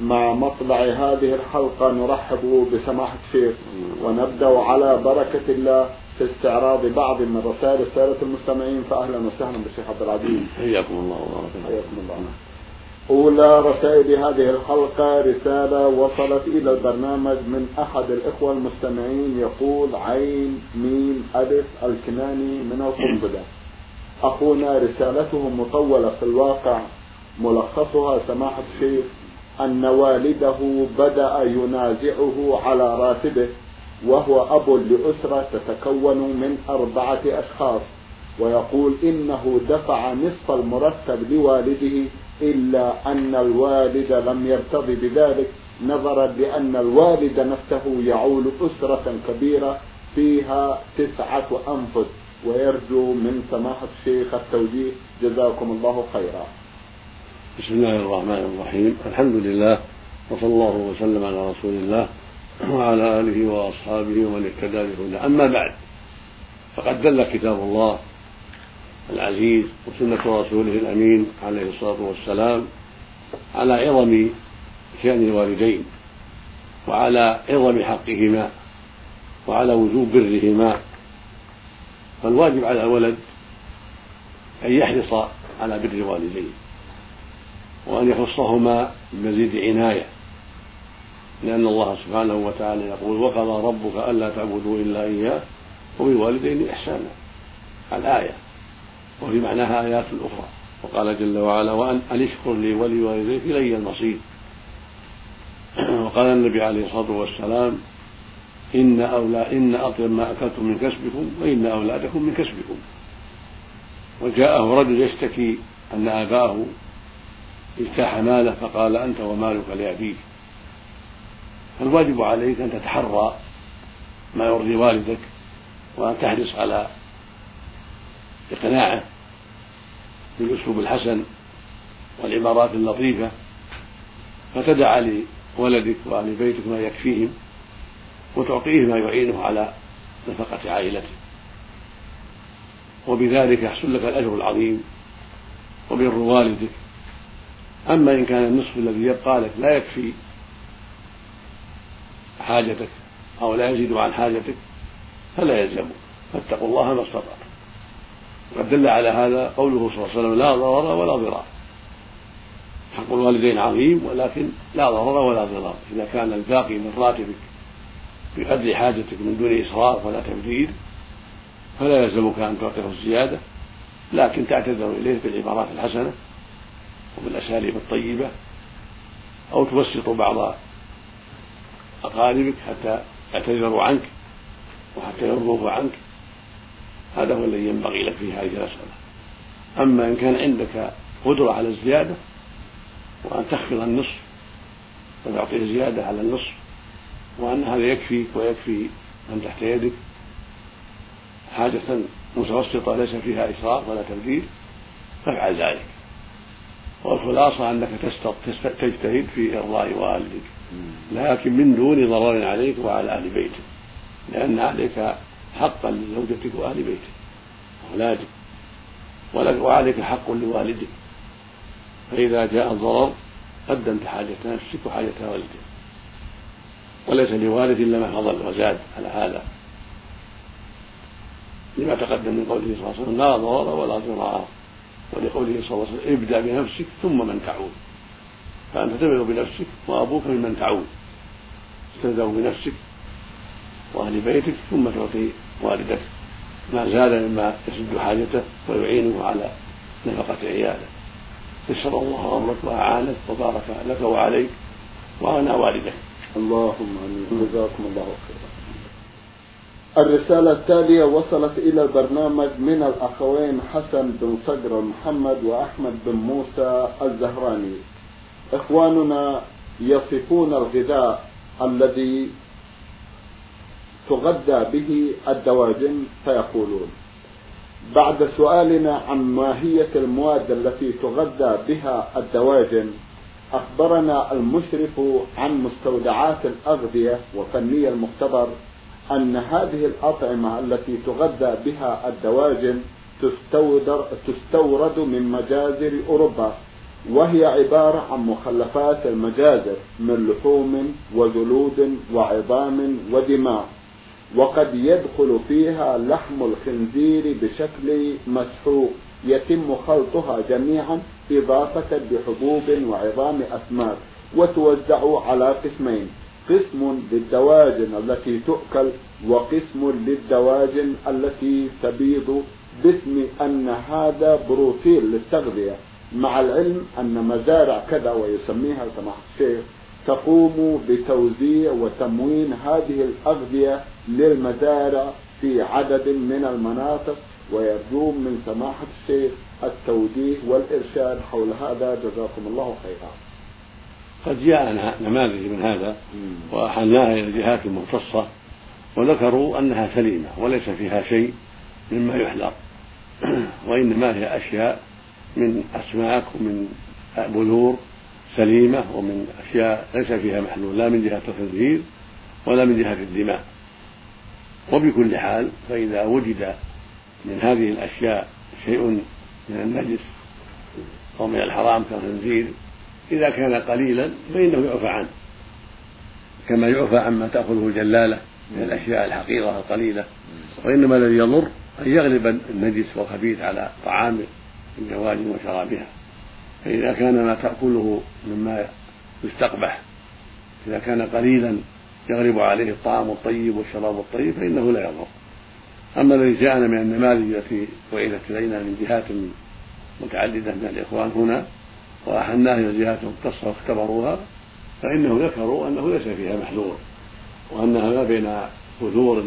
مع مطلع هذه الحلقة نرحب بسماحة الشيخ ونبدأ على بركة الله في استعراض بعض من رسائل السادة المستمعين فأهلا وسهلا بالشيخ عبد العزيز. حياكم الله وبارك حياكم الله. أولى رسائل هذه الحلقة رسالة وصلت إلى البرنامج من أحد الإخوة المستمعين يقول عين ميم ألف الكناني من القنبلة. أخونا رسالته مطولة في الواقع ملخصها سماحة الشيخ أن والده بدأ ينازعه على راتبه وهو أب لأسرة تتكون من أربعة أشخاص ويقول إنه دفع نصف المرتب لوالده إلا أن الوالد لم يرتضي بذلك نظرا لأن الوالد نفسه يعول أسرة كبيرة فيها تسعة أنفس ويرجو من سماحة الشيخ التوجيه جزاكم الله خيرا. بسم الله الرحمن الرحيم. الحمد لله وصلى الله وسلم على رسول الله وعلى آله وأصحابه ومن اهتدى بهداه. أما بعد فقد دل كتاب الله العزيز وسنة رسوله الأمين عليه الصلاة والسلام على عظم شأن الوالدين وعلى عظم حقهما وعلى وجوب برهما. فالواجب على الولد أن يحرص على بر والديه وأن يخصهما بمزيد عناية لأن الله سبحانه وتعالى يقول وقضى ربك ألا تعبدوا إلا إياه وبالوالدين إحسانا. الآية وفي معناها آيات أخرى. وقال جل وعلا وأن أن اشكر لي ولوالديك إلي المصير. وقال النبي عليه الصلاة والسلام إن أولى إن أطيب ما أكلتم من كسبكم وإن أولادكم من كسبكم. وجاءه رجل يشتكي أن أباه اجتاح ماله فقال أنت ومالك لأبيك. فالواجب عليك أن تتحرى ما يرضي والدك وأن تحرص على إقناعه بالأسلوب الحسن والعبارات اللطيفة فتدع لولدك وأهل بيتك ما يكفيهم وتعطيه ما يعينه على نفقة عائلته. وبذلك يحصل لك الأجر العظيم وبر والدك أما إن كان النصف الذي يبقى لك لا يكفي حاجتك أو لا يزيد عن حاجتك فلا يلزمك. فاتقوا الله ما استطعتم وقد دل على هذا قوله صلى الله عليه وسلم لا ضرر ولا ضرار. حق الوالدين عظيم ولكن لا ضرر ولا ضرار. إذا كان الباقي من راتبك بقدر حاجتك من دون إسراف ولا تبذير فلا يلزمك أن تعطيه الزيادة لكن تعتذر إليه بالعبارات الحسنة. وبالأساليب الطيبة أو توسط بعض أقاربك حتى يعتذروا عنك وحتى يرضوا عنك. هذا هو الذي ينبغي لك في هذه المسألة. أما إن كان عندك قدرة على الزيادة وأن تخفض النصف وتعطيه زيادة على النصف وأن هذا يكفيك ويكفي من تحت يدك حاجة متوسطة ليس فيها إسراف ولا تبذير فافعل ذلك. والخلاصة أنك تجتهد في إرضاء والدك. لكن من دون ضرر عليك وعلى أهل بيتك. لأن عليك حقا لزوجتك وأهل بيتك. وأولادك وعليك حق لوالدك. فإذا جاء الضرر قدمت حاجة نفسك وحاجة والدك. وليس لوالد إلا ما فضل وزاد على هذا. لما تقدم من قوله صلى الله عليه وسلم لا ضرر ولا ضرار. ولقوله صلى الله عليه وسلم ابدأ بنفسك ثم من تعود. فأنت تبدأ بنفسك وأبوك ممن تعود. تبدأ بنفسك وأهل بيتك ثم تعطي والدك. ما زاد مما يسد حاجته ويعينه على نفقة عياله. يسر الله أمرك وأعانك وبارك لك وعليك وأنا والدك. اللهم آمين. جزاكم الله خيرا. الرسالة التالية وصلت إلى البرنامج من الأخوين حسن بن صقر محمد وأحمد بن موسى الزهراني. إخواننا يصفون الغذاء الذي تغذى به الدواجن فيقولون. بعد سؤالنا عن ماهية المواد التي تغذى بها الدواجن أخبرنا المشرف عن مستودعات الأغذية وفني المختبر أن هذه الأطعمة التي تغذى بها الدواجن تستورد من مجازر أوروبا وهي عبارة عن مخلفات المجازر من لحوم وجلود وعظام ودماء وقد يدخل فيها لحم الخنزير بشكل مسحوق يتم خلطها جميعا إضافة بحبوب وعظام أسماك وتوزع على قسمين. قسم للدواجن التي تؤكل وقسم للدواجن التي تبيض باسم أن هذا بروتين للتغذية. مع العلم أن مزارع كذا ويسميها سماحة الشيخ تقوم بتوزيع وتموين هذه الأغذية للمزارع في عدد من المناطق. ويرجون من سماحة الشيخ التوجيه والإرشاد حول هذا. جزاكم الله خيرا. قد جاءنا نماذج من هذا وأحلناها إلى الجهات المختصة وذكروا أنها سليمة وليس فيها شيء مما يحذر. وإنما هي أشياء من أسماك ومن بذور سليمة ومن أشياء ليس فيها محلول لا من جهة الخنزير ولا من جهة الدماء. وبكل حال فإذا وجد من هذه الأشياء شيء من النجس أو من الحرام كالخنزير إذا كان قليلا فإنه يعفى عنه. كما يعفى عما تأخذه الجلالة من الأشياء الحقيرة القليلة. وإنما الذي يضر أن يغلب النجس والخبيث على طعام الجواد وشرابها. فإذا كان ما تأكله مما يستقبح إذا كان قليلا يغلب عليه الطعام الطيب والشراب الطيب فإنه لا يضر. أما الذي جاءنا من النماذج التي وعدت إلينا من جهات متعددة من الإخوان هنا وأحلناها إلى الجهات المختصة واختبروها فإنهم ذكروا أنه ليس فيها محذور وأنها ما بين بذور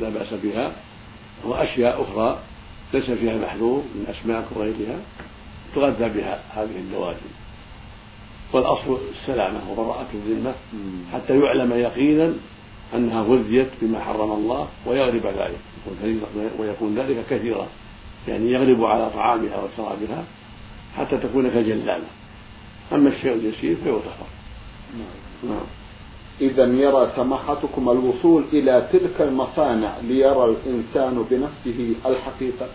لا بأس بها وأشياء أخرى ليس فيها محذور من أسماك وغيرها تغذى بها هذه الدواجن. والأصل السلامة وبراءة الذمة حتى يعلم يقينا أنها غذيت بما حرم الله ويغلب ذلك ويكون ذلك كثيرا يعني يغلب على طعامها وشرابها حتى تكون كالجلالة أما الشيء اليسير فيغتفر نعم. إذا يرى سماحتكم الوصول إلى تلك المصانع ليرى الإنسان بنفسه الحقيقة.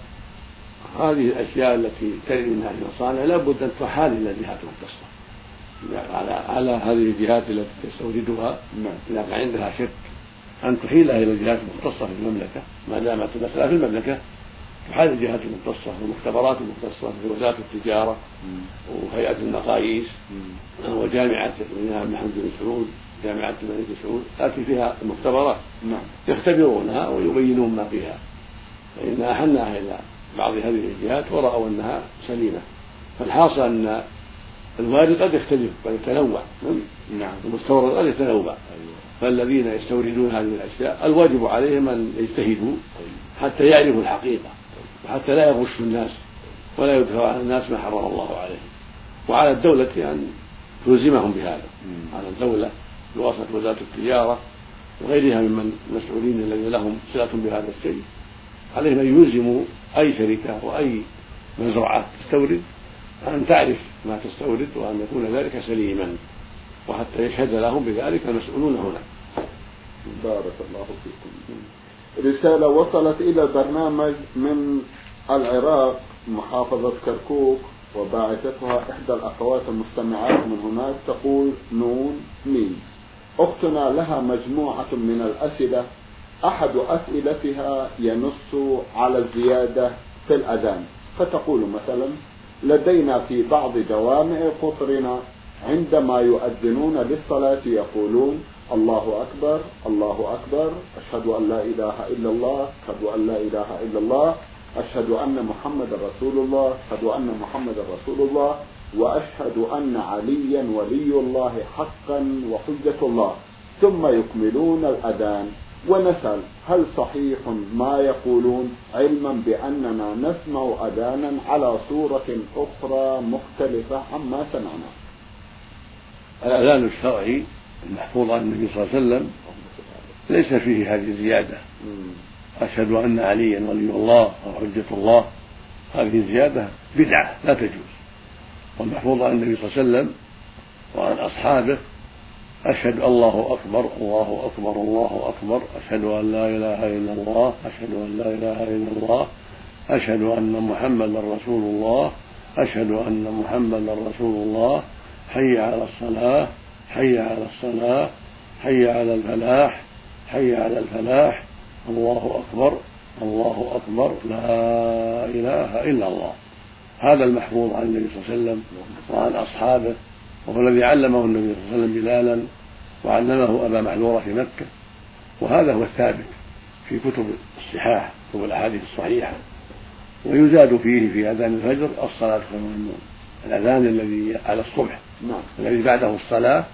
هذه الأشياء التي ترد من هذه المصانع لابد أن تحال إلى الجهات المختصة على على هذه الجهات التي تستوردها نعم. إذا كان عندها شك أن تحيلها إلى الجهات المختصة في المملكة ما دامت المسألة في المملكة تحال الجهات المختصة والمختبرات المختصة في وزارة التجارة وهيئة المقاييس وجامعة الإمام محمد بن سعود جامعة الملك سعود تأتي فيها المختبرات نعم. يختبرونها ويبينون ما فيها. فإن أحلناها إلى بعض هذه الجهات ورأوا أنها سليمة. فالحاصل أن الوارد قد يختلف قد يتنوع. نعم. المستورد قد يتنوع. أيوة. فالذين يستوردون هذه الأشياء الواجب عليهم أن يجتهدوا حتى يعرفوا الحقيقة. وحتى لا يغشوا الناس ولا يدخلوا على الناس ما حرم الله عليهم. وعلى الدولة أن تلزمهم بهذا. على الدولة بواسطة وزارة التجارة وغيرها ممن المسؤولين الذين لهم صلة بهذا الشيء عليهم أن يلزموا أي شركة وأي مزرعة تستورد أن تعرف ما تستورد وأن يكون ذلك سليما. وحتى يشهد لهم بذلك المسؤولون هنا. بارك الله فيكم. رسالة وصلت إلى البرنامج من العراق محافظة كركوك وباعثتها إحدى الأخوات المستمعات من هناك تقول نون ميم أختنا لها مجموعة من الأسئلة أحد أسئلتها ينص على الزيادة في الأذان. فتقول مثلا لدينا في بعض جوامع قطرنا عندما يؤذنون للصلاة يقولون الله أكبر الله أكبر أشهد أن لا إله إلا الله أشهد أن لا إله إلا الله أشهد أن محمد رسول الله أشهد أن محمد رسول الله وأشهد أن عليا ولي الله حقا وحجة الله ثم يكملون الأذان ونسأل هل صحيح ما يقولون علما بأننا نسمع أذانا على صورة أخرى مختلفة عما سمعنا الأذان الشرعي المحفوظ عن النبي صلى الله عليه وسلم ليس فيه هذه الزيادة. أشهد أن عليا ولي الله أو حجة الله. هذه الزيادة بدعة لا تجوز. والمحفوظ عن النبي صلى الله عليه وسلم وعن أصحابه أشهد الله أكبر الله أكبر الله أكبر. أشهد أن لا إله إلا الله أشهد أن لا إله إلا الله. أشهد أن محمدا رسول الله. أشهد أن محمدا رسول الله. حي على الصلاة. حي على الصلاة حي على الفلاح حي على الفلاح. الله أكبر الله أكبر. لا إله إلا الله. هذا المحفوظ عن النبي صلى الله عليه وسلم وعن أصحابه وهو الذي علمه النبي صلى الله عليه وسلم بلالا وعلمه أبا محذورة في مكة. وهذا هو الثابت في كتب الصحاح كتب الأحاديث الصحيحة. ويزاد فيه في أذان الفجر الصلاة خير من النوم. الأذان الذي على الصبح نعم. الذي بعده الصلاة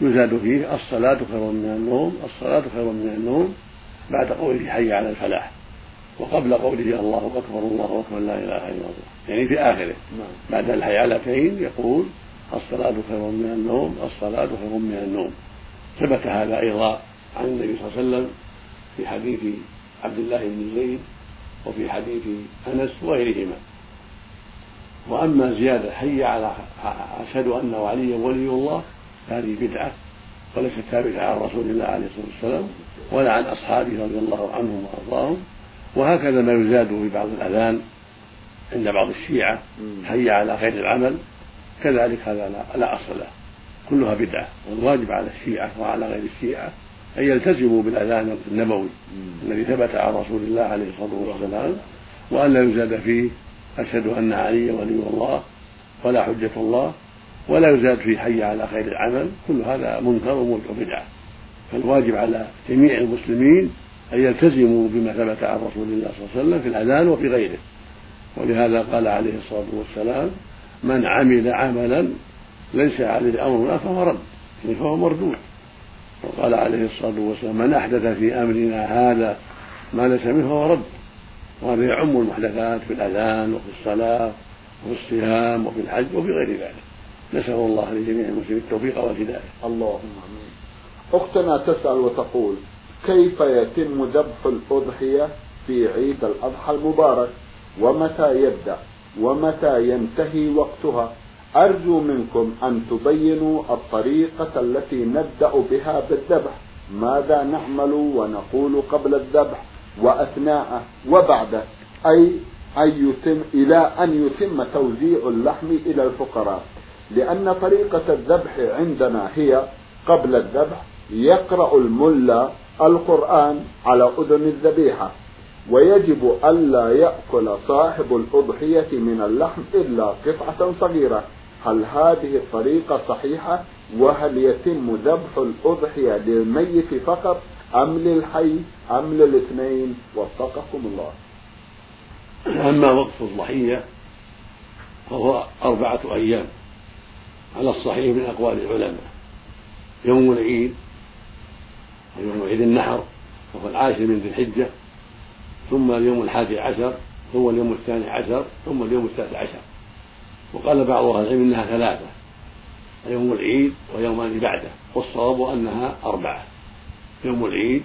يزاد فيه الصلاة خير من النوم الصلاة خير من النوم بعد قوله حي على الفلاح وقبل قوله الله أكبر الله أكبر لا إله إلا الله. يعني في آخره. نعم. بعد الحيالتين يقول الصلاة خير من النوم الصلاة خير من النوم. ثبت هذا أيضا عن النبي صلى الله عليه وسلم في حديث عبد الله بن زيد وفي حديث أنس وغيرهما. وأما زيادة حي على أشهد أن عليا ولي الله هذه بدعة وليست ثابتة عن رسول الله عليه الصلاة والسلام ولا عن أصحابه رضي الله عنهم وأرضاهم. وهكذا ما يزاد في بعض الأذان عند بعض الشيعة حي على خير العمل. كذلك هذا لا, لا أصل له. كلها بدعة والواجب على الشيعة وعلى غير الشيعة أن يلتزموا بالأذان النبوي الذي ثبت عن رسول الله عليه الصلاة والسلام وأن لا يزاد فيه أشهد أن علي ولي الله ولا حجة الله. ولا يزاد فيه حي على خير العمل. كل هذا منكر وبدعة فالواجب على جميع المسلمين أن يلتزموا بما ثبت عن رسول الله صلى الله عليه وسلم في الأذان وفي غيره. ولهذا قال عليه الصلاة والسلام من عمل عملا ليس عليه أمرنا فهو رد. يعني فهو مردود. وقال عليه الصلاة والسلام من أحدث في أمرنا هذا ما ليس منه فهو رد. وهذا يعم المحدثات في الأذان وفي الصلاة وفي الصيام وفي الحج وفي غير ذلك. نسأل الله لجميع المسلمين التوفيق والهداية اللهم آمين. أختنا تسأل وتقول كيف يتم ذبح الأضحية في عيد الأضحى المبارك؟ ومتى يبدأ؟ ومتى ينتهي وقتها؟ أرجو منكم أن تبينوا الطريقة التي نبدأ بها بالذبح. ماذا نعمل ونقول قبل الذبح؟ وأثناءه وبعده أي أن يتم إلى أن يتم توزيع اللحم إلى الفقراء. لأن طريقة الذبح عندنا هي قبل الذبح يقرأ الملا القرآن على أذن الذبيحة. ويجب ألا يأكل صاحب الأضحية من اللحم إلا قطعة صغيرة. هل هذه الطريقة صحيحة؟ وهل يتم ذبح الأضحية للميت فقط أم للحي أم للاثنين؟ وفقكم الله. أما وقت الضحية فهو أربعة أيام. على الصحيح من أقوال العلماء. يوم العيد ويوم عيد النحر وهو العاشر من ذي الحجة ثم اليوم الحادي عشر ثم اليوم الثاني عشر ثم اليوم التاسع عشر. وقال بعض أهل العلم أنها ثلاثة يوم العيد ويومان بعده والصواب أنها أربعة. يوم العيد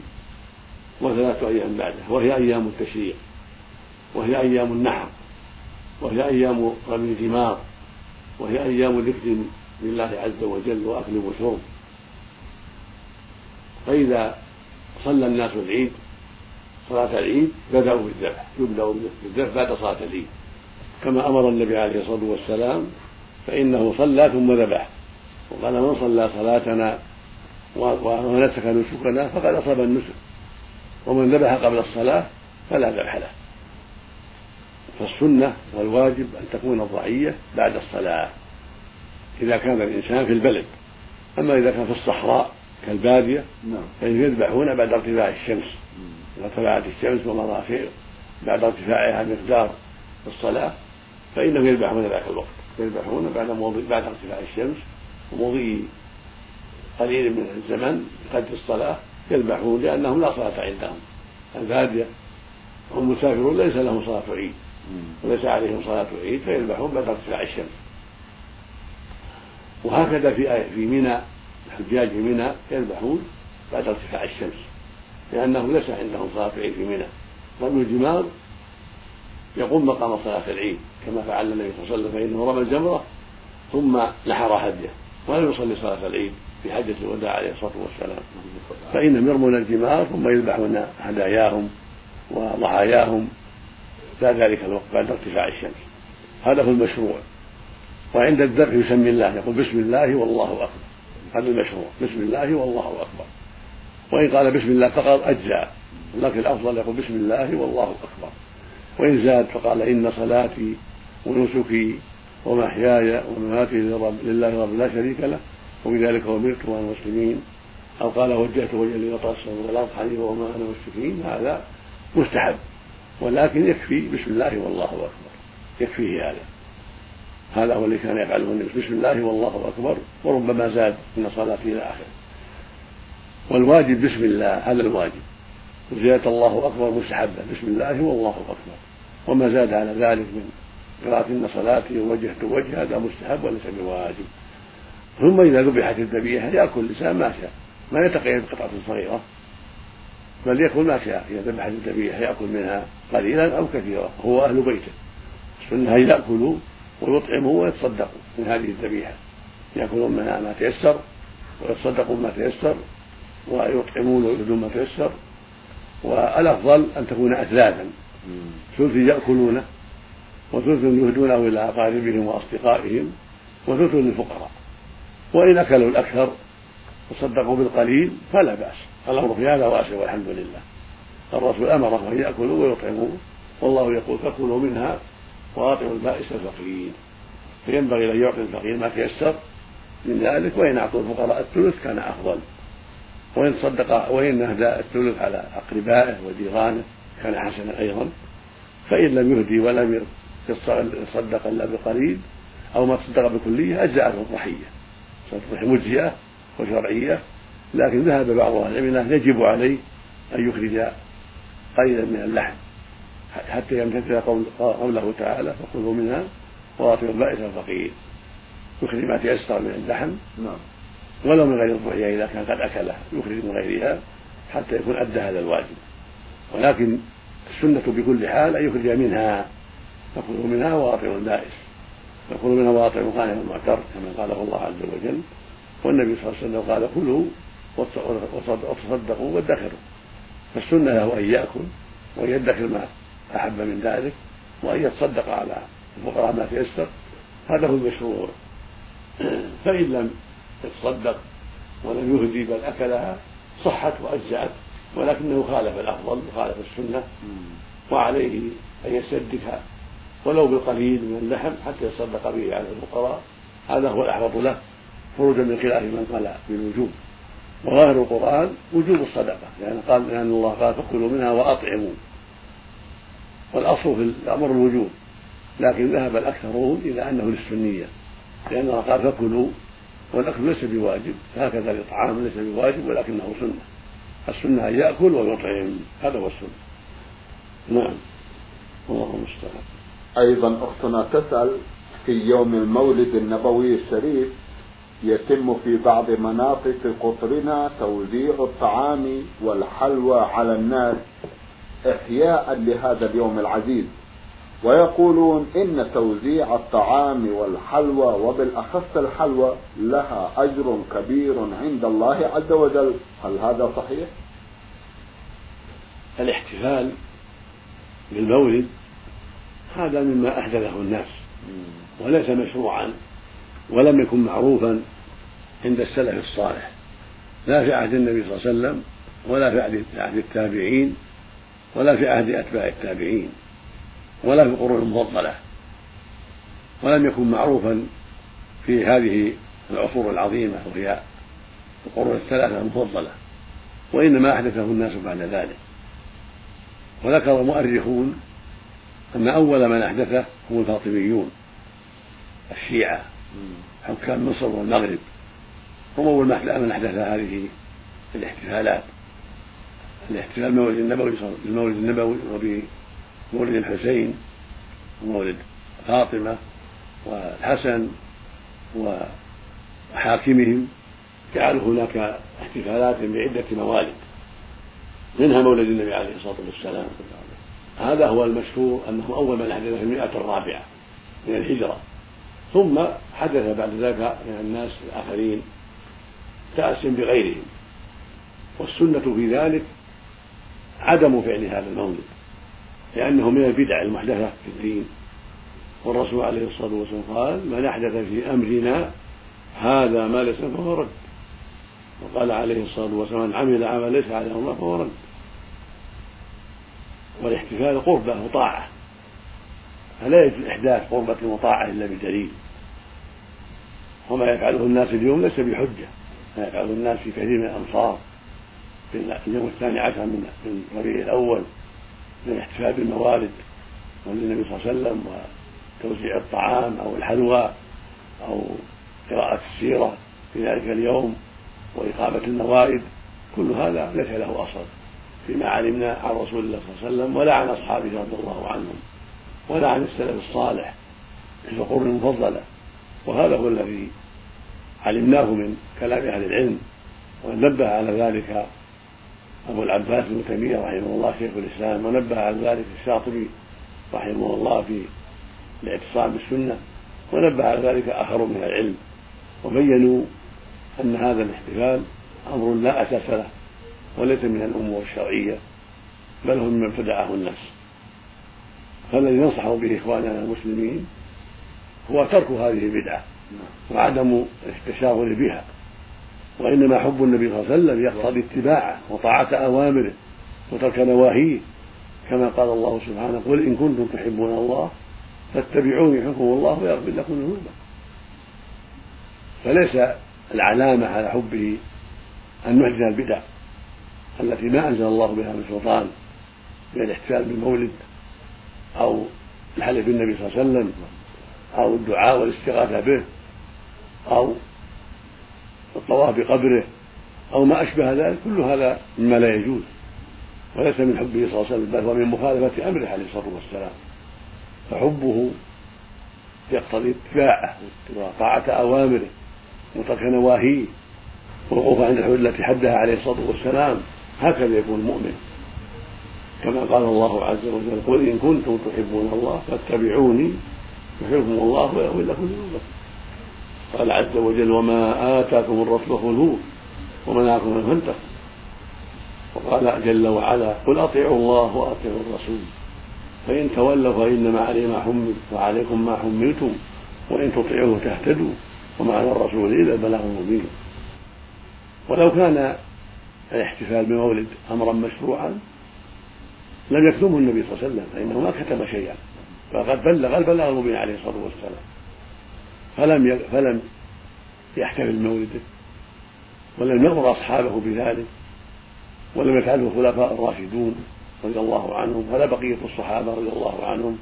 وثلاثة أيام بعده وهي أيام التشريق وهي أيام النحر وهي أيام رمي الثمار وهي أيام ذكر لله عز وجل وأكل وشرب. فإذا صلى الناس العيد صلاة العيد بدأوا بالذبح يبدأ بالذبح بعد صلاة العيد. كما أمر النبي عليه الصلاة والسلام فإنه صلى ثم ذبح. وقال من صلى صلاتنا ونسك نسكنا فقد أصاب النسك. ومن ذبح قبل الصلاة فلا ذبح له. فالسنة والواجب أن تكون الضعية بعد الصلاة. إذا كان الإنسان في البلد. أما إذا كان في الصحراء كالبادية نعم. فإن يذبحون بعد ارتفاع الشمس. إذا ارتفعت الشمس ومضى في بعد ارتفاعها مقدار الصلاة فإنهم يذبحون ذاك الوقت. يذبحون بعد موضي بعد ارتفاع الشمس. ومضي قليل من الزمن قد الصلاة يذبحون لأنهم لا صلاة عندهم. البادية هم مسافرون ليس لهم صلاة عيد. وليس عليهم صلاة عيد فيذبحون بعد ارتفاع الشمس. وهكذا في في منى الحجاج في منى يذبحون بعد ارتفاع الشمس لأنه ليس عندهم صلاة العيد في منى. رمي الجمار يقوم مقام صلاة العيد كما فعل النبي صلى الله عليه وسلم فإنه رمى الجمرة ثم نحر هديه ولم يصلي صلاة العيد في حجة الوداع عليه الصلاة والسلام. فإنهم يرمون الجمار ثم يذبحون هداياهم وضحاياهم بعد ذلك الوقت بعد ارتفاع الشمس. هذا هو المشروع. وعند الذبح يسمي الله يقول بسم الله والله أكبر. هذا المشروع. بسم الله والله أكبر. وإن قال بسم الله فقط أجزاء لكن الأفضل يقول بسم الله والله أكبر. وإن زاد فقال إن صلاتي ونسكي ومحياي ومماتي لله رب لا شريك له وبذلك أمرت وأنا مسلمين أو قال وجهت وجهي لغطاء السماء والأرض حنيفا وما أنا مشركين. هذا مستحب. ولكن يكفي بسم الله والله أكبر. يكفيه هذا. هذا هو اللي كان يفعله النبي. بسم الله والله أكبر. وربما زاد من صلاته إلى آخره. والواجب بسم الله هذا الواجب. وزيادة الله أكبر مستحبة. بسم الله والله أكبر. وما زاد على ذلك من قراءة إن صلاتي ووجهت وجه هذا مستحب وليس بواجب. ثم إذا ذبحت الذبيحة يأكل الإنسان ما شاء. ما يتقيد بقطعة صغيرة بل يأكل ما شاء. إذا ذبحت الذبيحة يأكل منها قليلا أو كثيرا. هو أهل بيته. السنة أن يأكلوا ويطعموا ويتصدقوا من هذه الذبيحة. يأكلون منها ما تيسر ويتصدقون ما تيسر ويطعمون ويؤدون ما تيسر. والأفضل أن تكون أثلاثا ثلث يأكلونه وثلث يهدونه إلى أقاربهم وأصدقائهم وثلث للفقراء. وإن أكلوا الأكثر وصدقوا بالقليل فلا بأس. الأمر في هذا وأسع والحمد لله. الرسول أمرهم أن يأكلوا ويطعموا والله يقول فكلوا منها وأطعموا البائس الفقير فينبغي أن يعطي الفقير ما تيسر من ذلك وإن أعطوا الفقراء الثلث كان أفضل. وإن صدق وإن أهدى الثلث على أقربائه وجيرانه كان حسنا أيضا. فإن لم يهدي ولم يتصدق إلا بقليل أو ما تصدق بكلية أجزأته الضحية. صدقة مجزئة وشرعية لكن ذهب بعض أهل العلم أنه يجب عليه أن يخرج قليلا من اللحم. حتى يمتثل قوله تعالى فخذوا منها وأعطوا البائس الفقير. يخرج ما تيسر من اللحم. نعم. ولو من غير الضحية إذا كان قد أكلها يخرج من غيرها حتى يكون أدى هذا الواجب. ولكن السنة بكل حال أن يخرج منها. فكلوا منها وأطعموا البائس. فكلوا منها وأطعموا غانم المعتر كما قاله الله عز وجل. والنبي صلى الله عليه وسلم قال كلوا وتصدقوا وادخروا. فالسنة له أن يأكل وأن يدخر ما أحب من ذلك وأن يتصدق على الفقراء ما تيسر هذا هو المشروع. فإن لم يتصدق ولم يهدي بل أكلها صحت وأجزأت ولكنه خالف الأفضل وخالف السنة وعليه أن يسدك ولو بالقليل من اللحم حتى يتصدق به على الفقراء. هذا هو الأحوط له خروجا من خلاف من قال بالوجوب. وظاهر القرآن وجوب الصدقة لأن قال لأن الله قال فكلوا منها وأطعموا. والأصل في الأمر الوجوب لكن ذهب الأكثرون إلى أنه للسنية لأن الله قال فكلوا والأكل ليس بواجب هكذا الإطعام ليس بواجب ولكنه سنة السنة أن يأكل ويطعم هذا هو السنة. نعم الله المستعان. أيضا أختنا تسأل في يوم المولد النبوي الشريف يتم في بعض مناطق قطرنا توزيع الطعام والحلوى على الناس إحياء لهذا اليوم العزيز. ويقولون إن توزيع الطعام والحلوى وبالأخص الحلوى لها أجر كبير عند الله عز وجل. هل هذا صحيح؟ الاحتفال بالمولد هذا مما أحدثه الناس وليس مشروعا ولم يكن معروفا عند السلف الصالح. لا في عهد النبي صلى الله عليه وسلم ولا في عهد التابعين ولا في عهد أتباع التابعين ولا في القرون المفضلة ولم يكن معروفا في هذه العصور العظيمة وهي القرون الثلاثة المفضلة وإنما أحدثه الناس بعد ذلك. وذكر المؤرخون أن أول من أحدثه هم الفاطميون الشيعة حكام مصر والمغرب هم أول من أحدث هذه الاحتفالات. الاحتفال بالمولد النبوي بالمولد النبوي وبمولد الحسين ومولد فاطمة والحسن وحاكمهم جعلوا هناك احتفالات بعدة موالد. منها مولد النبي عليه الصلاة والسلام. هذا هو المشهور أنه أول من أحدث في المئة الرابعة من الهجرة. ثم حدث بعد ذلك من الناس الآخرين تأس بغيرهم. والسنة في ذلك عدم فعل هذا المولد لأنه من البدع المحدثة في الدين. والرسول عليه الصلاة والسلام قال من أحدث في أمرنا هذا ما ليس فهو رد. وقال عليه الصلاة والسلام من عمل عملا ليس عليه الله فهو رد. والاحتفال قربة وطاعة. فلا يجوز إحداث قربة وطاعة إلا بدليل. وما يفعله الناس اليوم ليس بحجة ما يفعله الناس في كثير من الأمصار في اليوم الثاني عشر من ربيع الأول من الاحتفال بالموالد مولد النبي صلى الله عليه وسلم وتوزيع الطعام أو الحلوى أو قراءة السيرة في ذلك اليوم وإقامة الموائد كل هذا ليس له أصل فيما علمنا عن رسول الله صلى الله عليه وسلم ولا عن أصحابه رضي الله عنهم ولا عن السلف الصالح في القرون المفضلة. وهذا هو الذي علمناه من كلام أهل العلم ونبه على ذلك أبو العباس بن تيمية رحمه الله شيخ الإسلام ونبه على ذلك الشاطبي رحمه الله في الاعتصام بالسنة ونبه على ذلك آخرون من العلم وبينوا أن هذا الاحتفال أمر لا أساس له وليس من الأمور الشرعية بل هو مما ابتدعه الناس. فالذي ننصح به إخواننا المسلمين هو ترك هذه البدعة وعدم التشاغل بها. وإنما حب النبي صلى الله عليه وسلم يقتضي اتباعه وطاعة أوامره وترك نواهيه كما قال الله سبحانه قل إن كنتم تحبون الله فاتبعوني يحبكم الله ويغفر لكم ذنوبكم. فليس العلامة على حبه أن نحدث البدع التي ما أنزل الله بها من سلطان من الاحتفال بالمولد أو الحلف بالنبي صلى الله عليه وسلم أو الدعاء والاستغاثة به أو الطواف بقبره أو ما أشبه ذلك كل هذا مما لا يجوز. وليس من حبه صلى الله عليه وسلم بل هو من مخالفة أمره عليه الصلاة والسلام. فحبه يقتضي اتباعه وطاعة أوامره وترك نواهيه والوقوف عند الحدود التي حدها عليه الصلاة والسلام. هكذا يكون المؤمن. كما قال الله عز وجل قل إن كنتم تحبون الله فاتبعوني يحبكم الله ويغفر لكم ذنوبكم. قال عز وجل وما آتاكم الرسول فخذوه ومنعكم من فانتهوا. وقال جل وعلا قل أطيعوا الله وأطيعوا الرسول. فإن تولوا فإنما عليه ما حمل وعليكم ما حملتم. وإن تطيعوه تهتدوا. وما على الرسول إلا البلاغ المبين. ولو كان الاحتفال بمولد أمرا مشروعا لم يكتمه النبي صلى الله عليه وسلم فإنه ما كتم شيئا. فقد بلغ البلاغ المبين عليه الصلاة والسلام. فلم فلم يحتفل بمولده ولم يأمر أصحابه بذلك ولم يفعله الخلفاء الراشدون رضي الله عنهم ولا بقية الصحابة رضي الله عنهم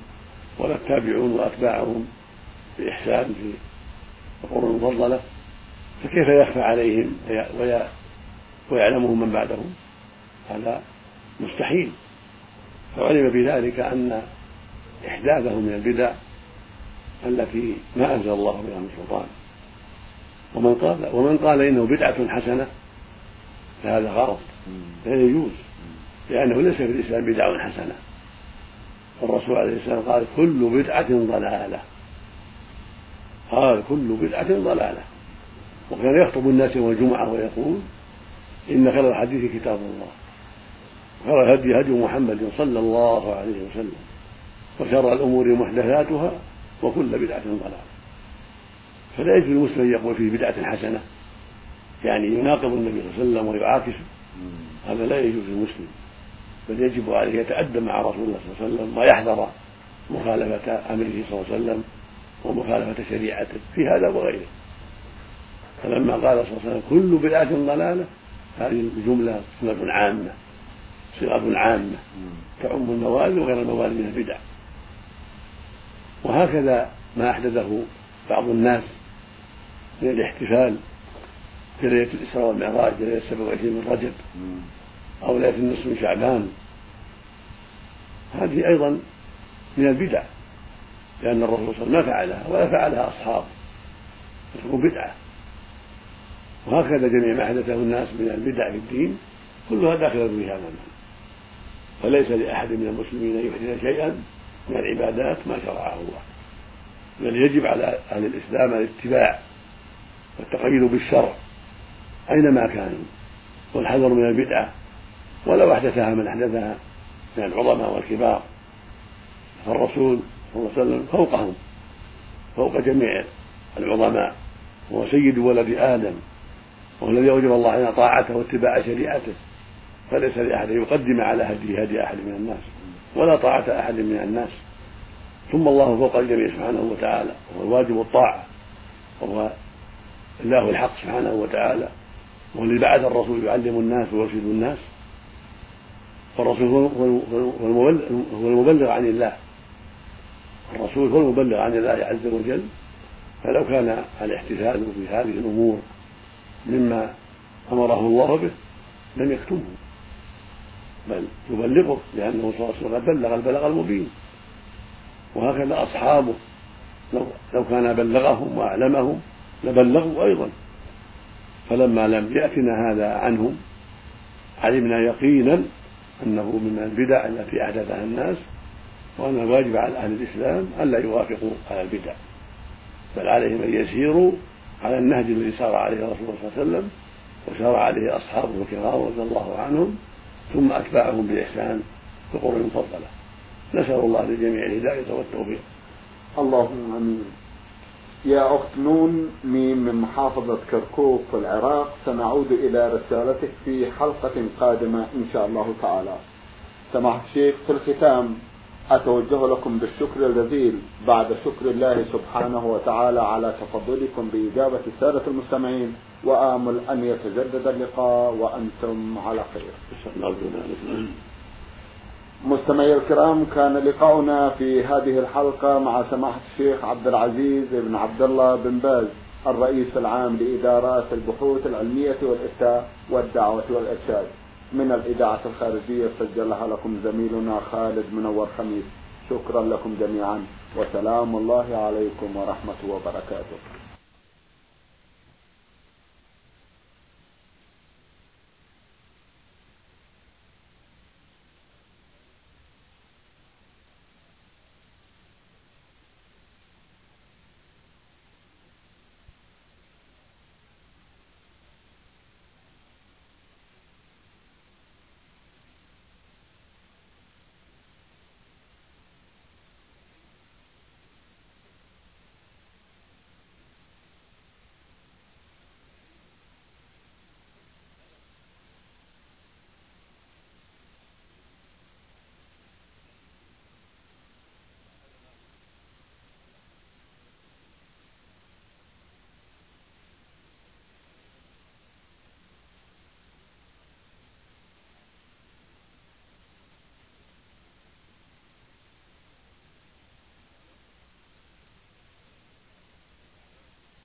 ولا التابعون وأتباعهم بإحسان في القرون المفضلة. فكيف يخفى عليهم ويعلمهم من بعدهم؟ هذا مستحيل. فعلم بذلك أن إحداثه من البدع التي ما أنزل الله بها من سلطان. ومن قال ومن قال إنه بدعة حسنة فهذا غلط لا يجوز. لأنه ليس في الإسلام بدع حسنة. الرسول عليه السلام قال كل بدعة ضلالة. قال كل بدعة ضلالة. وكان يخطب الناس يوم الجمعة ويقول إن خير الحديث كتاب الله. وخير الهدي هدي محمد صلى الله عليه وسلم. وشر الأمور محدثاتها وكل بدعة ضلالة. فلا يجوز للمسلم أن يقول فيه بدعة حسنة. يعني يناقض النبي صلى الله عليه وسلم ويعاكسه هذا لا يجوز للمسلم. بل يجب عليه يتأدب مع رسول الله صلى الله عليه وسلم ويحذر مخالفة أمره صلى الله عليه وسلم ومخالفة شريعته في هذا وغيره. فلما قال صلى الله عليه وسلم كل بدعة ضلالة هذه الجملة صيغة عامة صيغة عامة. تعم الموالد وغير الموالد من البدع. وهكذا ما أحدثه بعض الناس من الاحتفال في ليلة الإسراء والمعراج ليلة 27 من رجب أو ليلة النصف من شعبان. هذه أيضا من البدع لأن الرسول صلى الله عليه وسلم ما فعلها ولا فعلها أصحابه فتكون بدعة. وهكذا جميع ما حدثه الناس من البدع في الدين كلها داخلة في هذا فليس لأحد من المسلمين أن يحدث شيئا من العبادات ما شرعه الله. بل يجب على أهل الإسلام الاتباع والتقيد بالشرع أينما كانوا والحذر من البدعة ولو أحدثها من أحدثها من العظماء والكبار. فالرسول صلى الله عليه وسلم فوقهم فوق جميع العظماء هو سيد ولد آدم وهو الذي أوجب الله علينا طاعته واتباع شريعته. فليس لأحد يقدم على هدي هدي أحد من الناس ولا طاعة أحد من الناس. ثم الله فوق الجميع سبحانه وتعالى وهو الواجب الطاعة وهو الله الحق سبحانه وتعالى وهو الذي بعث الرسول يعلم الناس ويرشد الناس فالرسول هو المبلغ عن الله. الرسول هو المبلغ عن الله عز وجل فلو كان الاحتفال في هذه الأمور مما أمره الله به لم يكتمه بل يبلغه لأنه صلى الله عليه وسلم بلغ البلاغ المبين. وهكذا أصحابه. لو لو كان بلغهم وأعلمهم لبلغوا أيضا. فلما لم يأتنا هذا عنهم علمنا يقينا أنه من البدع التي أحدثها الناس وأن الواجب على أهل الإسلام ألا يوافقوا على البدع. بل عليهم أن يسيروا على النهج الذي سار عليه الرسول صلى الله عليه وسلم وسار عليه أصحابه الكرام رضي الله عنهم ثم اتباعهم بإحسان في القرون المفضله نسأل الله للجميع الهداية والتوفيق. اللهم آمين. يا أخت نون ميم من محافظة كركوك في العراق سنعود إلى رسالتك في حلقة قادمة إن شاء الله تعالى. سماحة الشيخ في الختام أتوجه لكم بالشكر الجزيل بعد شكر الله سبحانه وتعالى على تفضلكم بإجابة السادة المستمعين وآمل أن يتجدد اللقاء وأنتم على خير. مستمعي الكرام كان لقاؤنا في هذه الحلقة مع سماحة الشيخ عبد العزيز بن عبد الله بن باز الرئيس العام لإدارات البحوث العلمية والإفتاء والدعوة والإرشاد. من الإذاعة الخارجية سجلها لكم زميلنا خالد منور خميس. شكرا لكم جميعا وسلام الله عليكم ورحمة وبركاته.